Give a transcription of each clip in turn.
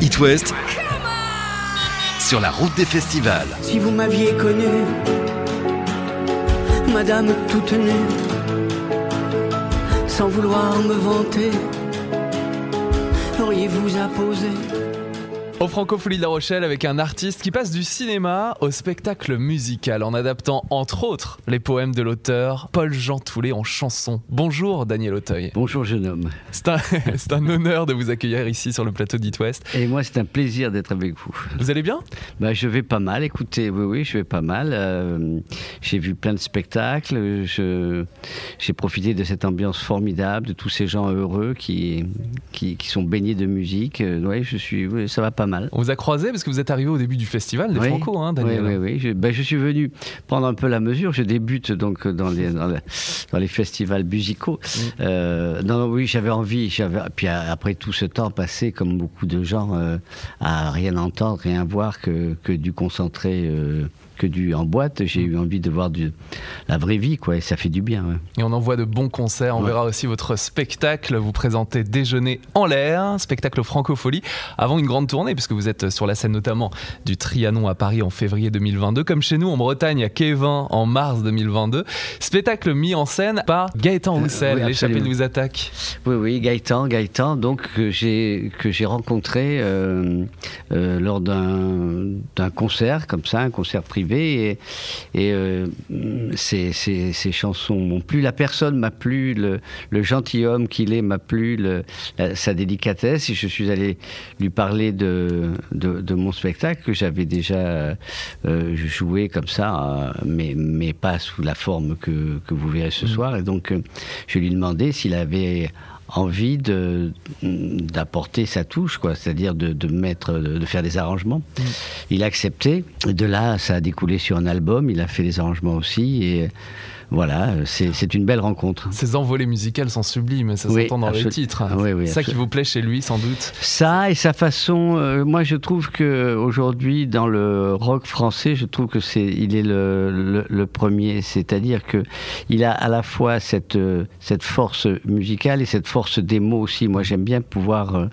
It West sur la route des festivals. Si vous m'aviez connu, Madame toute nue, sans vouloir me vanter, auriez-vous apposé Au Francophonie de La Rochelle avec un artiste qui passe du cinéma au spectacle musical en adaptant entre autres les poèmes de l'auteur Paul-Jean Toulet en chanson. Bonjour Daniel Auteuil. Bonjour jeune homme. C'est un, honneur de vous accueillir ici sur le plateau d'It West. Et moi c'est un plaisir d'être avec vous. Vous allez bien? Bah, je vais pas mal, écoutez, oui oui je vais pas mal. Euh, j'ai vu plein de spectacles, j'ai profité de cette ambiance formidable, de tous ces gens heureux qui, qui, qui sont baignés de musique. Euh, ouais, je suis, oui, ça va pas mal. On vous a croisé parce que vous êtes arrivé au début du festival des Oui. Franco, hein, Daniel. Oui, oui, oui. Je, ben, je suis venu prendre un peu la mesure. Je débute donc dans les, dans, le- dans les festivals musicaux. Mm. Euh, non, oui, j'avais envie. J'avais, puis après tout ce temps passé, comme beaucoup de gens, euh, à rien entendre, rien voir que, que du concentré, euh, que du en boîte, j'ai eu envie de voir du, la vraie vie, quoi. Et ça fait du bien. ouais. Et on envoie de bons concerts. On Ouais. verra aussi votre spectacle. Vous présentez Déjeuner en l'air, spectacle francophonie, avant une grande tournée, puisque vous êtes sur la scène notamment du Trianon à Paris en février 2022, comme chez nous en Bretagne à Kévin en mars 2022. Spectacle mis en scène par Gaëtan Roussel, oui, l'échappée nous attaque. Oui, oui, Gaëtan, Gaëtan, donc que j'ai rencontré euh, euh, lors d'un concert comme ça, un concert privé, et, et euh, ces, ces, ces chansons m'ont plu. La personne m'a plu, le, le gentilhomme qu'il est m'a plu, le- la- sa délicatesse. Et je suis allé lui parler de de, de mon spectacle que j'avais déjà euh, joué comme ça, mais mais pas sous la forme que que vous verrez ce soir. Et donc euh, je lui ai demandé s'il avait envie de d'apporter sa touche quoi. C'est-à-dire de, de mettre de, de faire des arrangements. Il a accepté. De là ça a découlé sur un album. Il a fait des arrangements aussi. Et voilà c'est c'est une belle rencontre Ces envolées musicales sont sublimes, ça Oui, s'entend dans les titres. Ah oui, ça qui vous plaît chez lui, sans doute. Ça et sa façon, euh, moi je trouve que aujourd'hui dans le rock français, je trouve que c'est, il est le, le, le premier, c'est-à-dire que il a à la fois cette euh, cette force musicale et cette force des mots aussi. Moi j'aime bien pouvoir euh,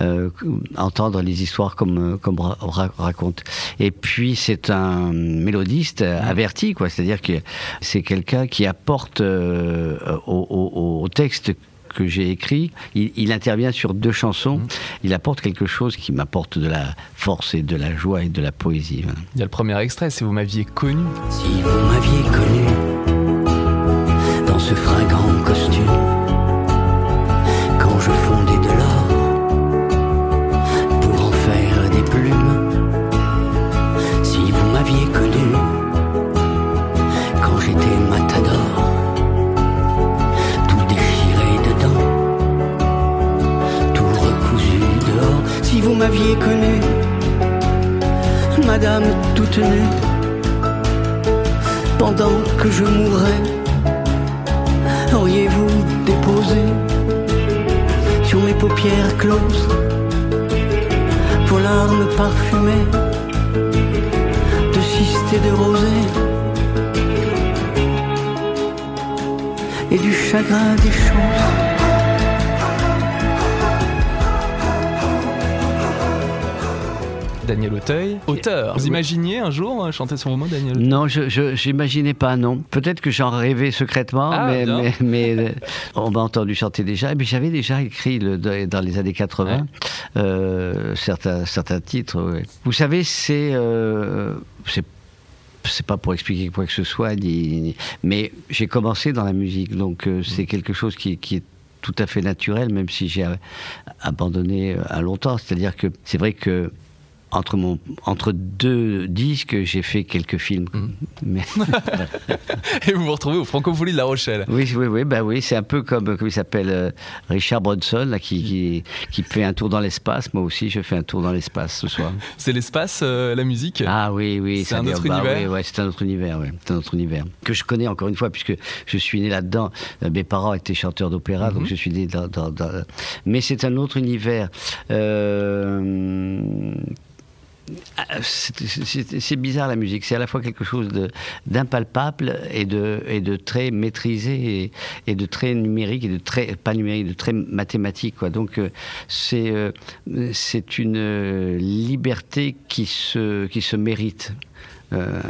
euh, entendre les histoires comme euh, comme ra- ra- raconte. Et puis c'est un mélodiste euh, averti, quoi. C'est-à-dire que c'est quelqu'un qui apporte euh, au, au- au texte que j'ai écrit, il, il intervient sur deux chansons. Il apporte quelque chose qui m'apporte de la force et de la joie et de la poésie. voilà. Il y a le premier extrait, si vous m'aviez connu. Si vous m'aviez connu Madame toute nue pendant que je mourrais Auriez-vous déposé sur mes paupières closes vos larmes parfumées de cystes et de rosée et du chagrin des choses? Daniel Auteuil, auteur. Vous imaginiez un jour euh, chanter vos mots, Daniel Auteuil? Non, je j'imaginais pas, non. Peut-être que j'en rêvais secrètement, Ah, mais, bien. mais, mais, euh, on m'a entendu chanter déjà. Mais j'avais déjà écrit le- dans les années 80 Ouais. euh, certains, certains titres. ouais. Vous savez, c'est euh, c'est pas pour expliquer quoi que ce soit, ni- ni- mais j'ai commencé dans la musique, donc euh, c'est quelque chose qui, qui est tout à fait naturel, même si j'ai abandonné à longtemps. C'est-à-dire que c'est vrai que entre, mon, entre deux disques, j'ai fait quelques films. Mais, Et vous vous retrouvez au Francophonie de La Rochelle. oui, oui, oui, bah oui, c'est un peu comme, comme il s'appelle euh, Richard Bronson, là, qui, qui, qui fait un tour dans l'espace. Moi aussi, je fais un tour dans l'espace ce soir. C'est l'espace, euh, la musique Ah oui, oui, C'est un bah univers oui, ouais, c'est un autre univers, ouais, c'est un autre univers que je connais encore une fois puisque je suis né là-dedans. Euh, Mes parents étaient chanteurs d'opéra, Mhm. donc je suis né dans. dans- dans- Mais c'est un autre univers. Euh, c'est bizarre la musique. C'est à la fois quelque chose d'impalpable et de, très maîtrisé et, de très numérique et de très pas numérique, de très mathématique. Donc euh, c'est euh, c'est une liberté qui se qui se mérite. Euh,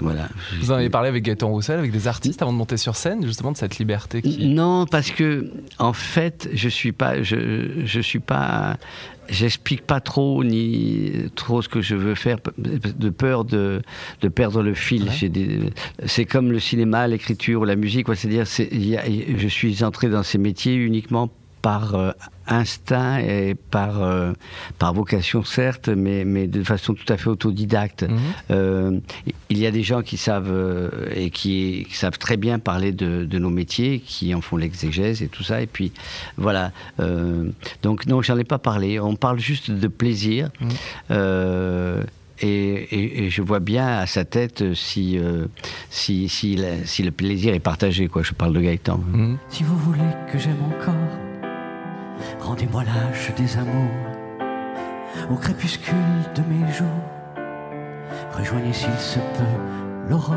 voilà. Vous en avez parlé avec Gaëtan Roussel, avec des artistes avant de monter sur scène, justement de cette liberté qui... Non, parce que en fait, je suis pas, je, je suis pas, j'explique pas trop ni trop ce que je veux faire de peur de, de perdre le fil. C'est comme le cinéma, l'écriture la musique. C'est-à-dire, je suis entré dans ces métiers uniquement par euh, instinct et par, euh, par vocation, certes, mais, mais de façon tout à fait autodidacte. Mhm. Euh, il y a des gens qui savent et qui, savent très bien parler de, de, nos métiers, qui en font l'exégèse et tout ça. Et puis, voilà. donc, non, j'en ai pas parlé. On parle juste de plaisir. Mhm. Et, je vois bien à sa tête si, si, si, si, le plaisir est partagé. Quoi. Je parle de Gaëtan. Mhm. Si vous voulez que j'aime encore Rendez-moi l'âge des amours, au crépuscule de mes jours. Rejoignez s'il se peut l'aurore.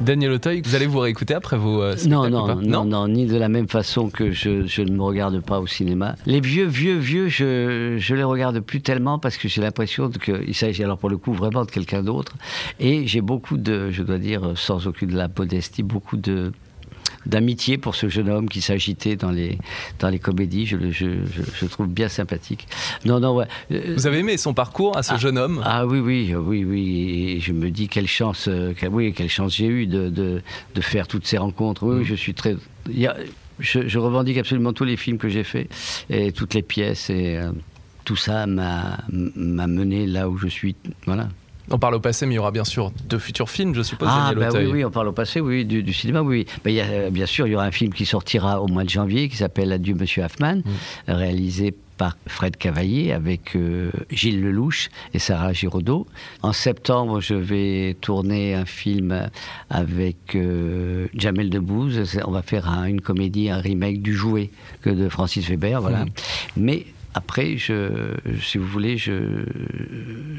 Daniel Auteuil, vous allez vous réécouter après vos euh, non, non, non, non, ni de la même façon que je, je, ne me regarde pas au cinéma. Les vieux, vieux, vieux, je, je les regarde plus tellement parce que j'ai l'impression qu'il s'agit alors pour le coup vraiment de quelqu'un d'autre. Et j'ai beaucoup de, je dois dire, sans aucune de la modestie, beaucoup de d'amitié pour ce jeune homme qui s'agitait dans les, dans les comédies. Je le je, trouve bien sympathique. Non, non, ouais. Vous avez aimé son parcours à ce ah, jeune homme? Ah oui, oui, oui, oui. Et je me dis quelle chance, euh, oui, quelle chance j'ai eu de, de, de, faire toutes ces rencontres. Oui, mm. je suis très. je, revendique absolument tous les films que j'ai faits et toutes les pièces et euh, tout ça m'a mené là où je suis. Voilà. On parle au passé, mais il y aura bien sûr de futurs films, je suppose. Ah, bah oui, oui, on parle au passé, oui, du, cinéma, oui. Bah, y a, euh, bien sûr, il y aura un film qui sortira au mois de janvier qui s'appelle Adieu, Monsieur Hoffman, mm. réalisé par Fred Cavaillé avec euh, Gilles Lelouch et Sarah Giraudot. En septembre, je vais tourner un film avec euh, Jamel Debbouze. On va faire une comédie, un remake du Jouet que de Francis Weber, voilà. Mm. Mais après, je, si vous voulez, je,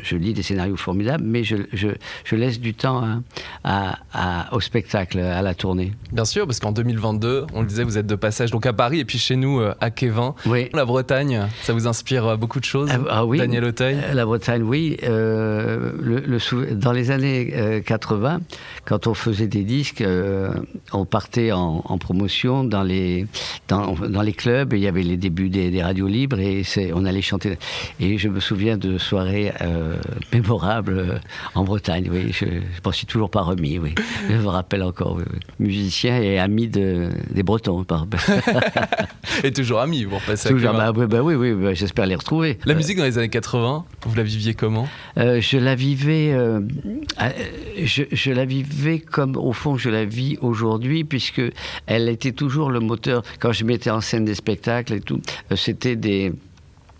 je lis des scénarios formidables, mais je, je, laisse du temps hein, à, au spectacle, à la tournée. Bien sûr, parce qu'en 2022, on le disait, vous êtes de passage donc à Paris et puis chez nous euh, à Kévin. Oui. La Bretagne, ça vous inspire euh, beaucoup de choses, ah, ah, oui. Daniel Auteuil? Euh, La Bretagne, oui. le, dans les années 80, quand on faisait des disques, on partait en, promotion dans les, dans, dans, les clubs, et il y avait les débuts des, des radios libres et on allait chanter. Et je me souviens de soirées euh, mémorables euh, en Bretagne. Oui, je, ne m'en suis toujours pas remis. Oui, je me rappelle encore. Musicien et ami de, des Bretons. et toujours ami, vous repassez toujours, bah, bah, oui, oui, bah, j'espère les retrouver. La musique dans les années 80, vous la viviez comment? Euh, Je la vivais, je, je, la vivais comme au fond je la vis aujourd'hui, puisque elle était toujours le moteur. Quand je mettais en scène des spectacles et tout, c'était des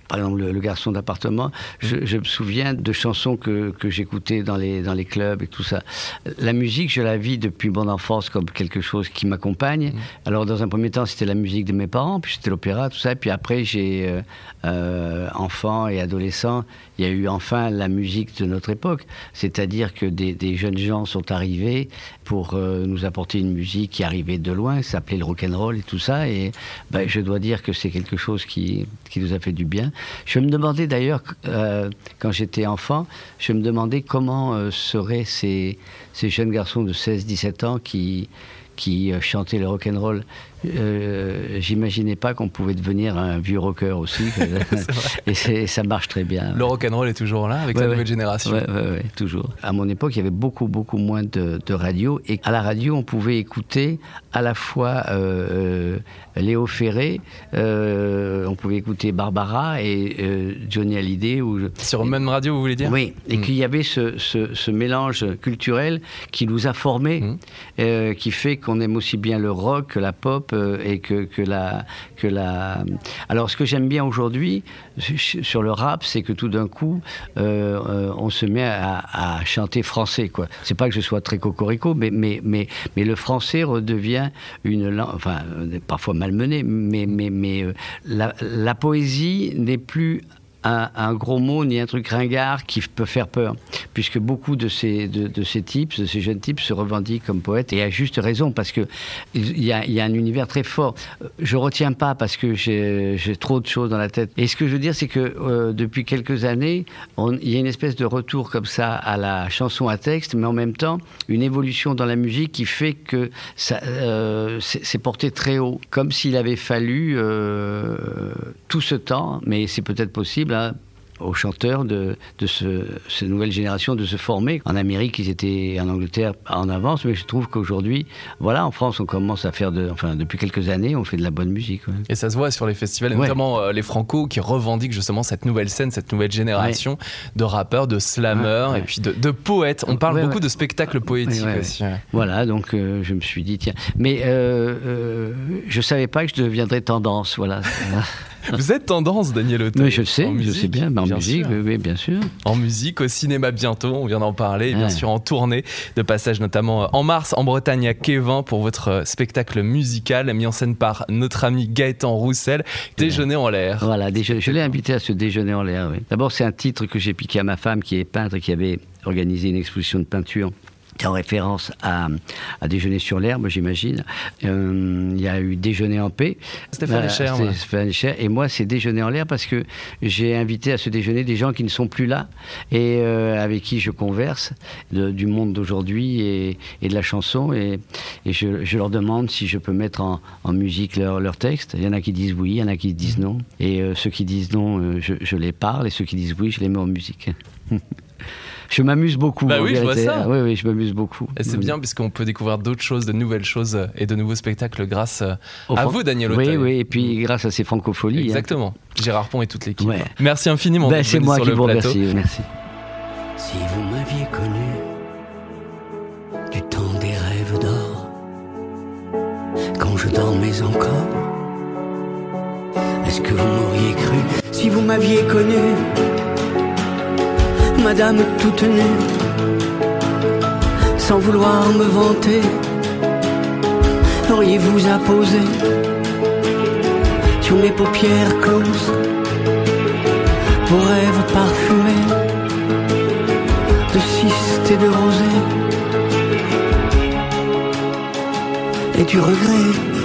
par exemple le, garçon d'appartement, je, me souviens de chansons que, que j'écoutais dans les, dans les clubs et tout ça. La musique, je la vis depuis mon enfance comme quelque chose qui m'accompagne. Mmh. Alors dans un premier temps, c'était la musique de mes parents, puis c'était l'opéra, tout ça. Et puis après, j'ai, euh, euh, enfant et adolescent, il y a eu enfin la musique de notre époque. C'est-à-dire que des, des, jeunes gens sont arrivés pour euh, nous apporter une musique qui arrivait de loin, qui s'appelait le rock'n'roll et tout ça. Et ben, je dois dire que c'est quelque chose qui, qui nous a fait du bien. Je me demandais d'ailleurs, euh, quand j'étais enfant, je me demandais comment euh, seraient ces, ces, jeunes garçons de 16-17 ans qui, qui chantaient le rock'n'roll. Euh, J'imaginais pas qu'on pouvait devenir un vieux rocker aussi. et ça marche très bien. Le rock'n'roll est toujours là avec la nouvelle génération. Oui, toujours. À mon époque, il y avait beaucoup, beaucoup moins de, de radio. Et à la radio, on pouvait écouter à la fois euh, Léo Ferré, euh, on pouvait écouter Barbara et euh, Johnny Hallyday. Ou... Sur même radio, vous voulez dire? Oui, et mm. qu'il y avait ce, ce, mélange culturel qui nous a formés, mm. qui fait qu'on aime aussi bien le rock que la pop et que, que, la, que la... Alors ce que j'aime bien aujourd'hui sur le rap, c'est que tout d'un coup, on se met à, chanter français. quoi. C'est pas que je sois très cocorico, mais, mais, mais, mais le français redevient une langue, enfin parfois malmenée, mais, mais, mais euh, la, poésie n'est plus un, gros mot ni un truc ringard qui peut faire peur, puisque beaucoup de ces, de, ces types, de ces jeunes types, se revendiquent comme poètes, et à juste raison, parce qu'il y a, y a un univers très fort. Je retiens pas parce que j'ai trop de choses dans la tête. Et ce que je veux dire, c'est que euh, depuis quelques années, il y a une espèce de retour comme ça à la chanson à texte, mais en même temps, une évolution dans la musique qui fait que euh, c'est porté très haut, comme s'il avait fallu euh, tout ce temps, mais c'est peut-être possible, hein, aux chanteurs de, de ce, cette nouvelle génération de se former. En Amérique, ils étaient en Angleterre en avance, mais je trouve qu'aujourd'hui, voilà, en France, on commence à faire de, enfin, depuis quelques années, on fait de la bonne musique. Et ça se voit sur les festivals, notamment euh, les Franco, qui revendiquent justement cette nouvelle scène, cette nouvelle génération de rappeurs, de slammers et puis de, poètes. On parle beaucoup de spectacles poétiques aussi. Voilà, donc euh, je me suis dit, tiens, mais euh, euh, je savais pas que je deviendrais tendance, voilà. Vous êtes tendance, Daniel Auteuil. Oui, je sais, je sais bien, mais en musique, oui, bien sûr. En musique, au cinéma bientôt, on vient d'en parler, bien sûr en tournée, de passage notamment euh, en mars en Bretagne à Kévin pour votre euh, spectacle musical mis en scène par notre ami Gaëtan Roussel, Déjeuner en l'air. Voilà, je l'ai invité à ce Déjeuner en l'air. Oui. D'abord, c'est un titre que j'ai piqué à ma femme qui est peintre et qui avait organisé une exposition de peinture en référence à, à Déjeuner sur l'herbe, j'imagine. Euh, il y a eu Déjeuner en paix. Stéphane euh, Stéphane Et moi, c'est Déjeuner en l'air parce que j'ai invité à ce déjeuner des gens qui ne sont plus là et euh, avec qui je converse du monde d'aujourd'hui et, et, de la chanson. Et, et je, je, leur demande si je peux mettre en, en musique leurs leur textes. Il y en a qui disent oui, il y en a qui disent non. Et ceux qui disent non, je, je les parle. Et ceux qui disent oui, je les mets en musique. je m'amuse beaucoup. Bah oui, je vois ça. Oui, oui, je m'amuse beaucoup. Et c'est bien puisqu'on peut découvrir d'autres choses, de nouvelles choses et de nouveaux spectacles grâce euh, à vous, Daniel Auteuil. Oui, oui, et puis grâce à ces francopholies. Hein. Exactement. Gérard Pont et toute l'équipe. Merci infiniment. Ben, c'est moi qui vous remercie. Merci. Si vous m'aviez connu du temps des rêves d'or, quand je dormais encore, est-ce que vous m'auriez cru? Si vous m'aviez connu? Madame toute nue, sans vouloir me vanter, auriez-vous apposé sur mes paupières closes vos rêves parfumés de cystes et de rosée et du regret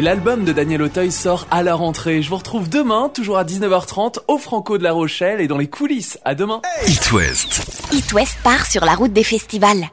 Et l'album de Daniel Auteuil sort à la rentrée. Je vous retrouve demain, toujours à 19h30, au Franco de la Rochelle et dans les coulisses. À demain. It West. It West part sur la route des festivals.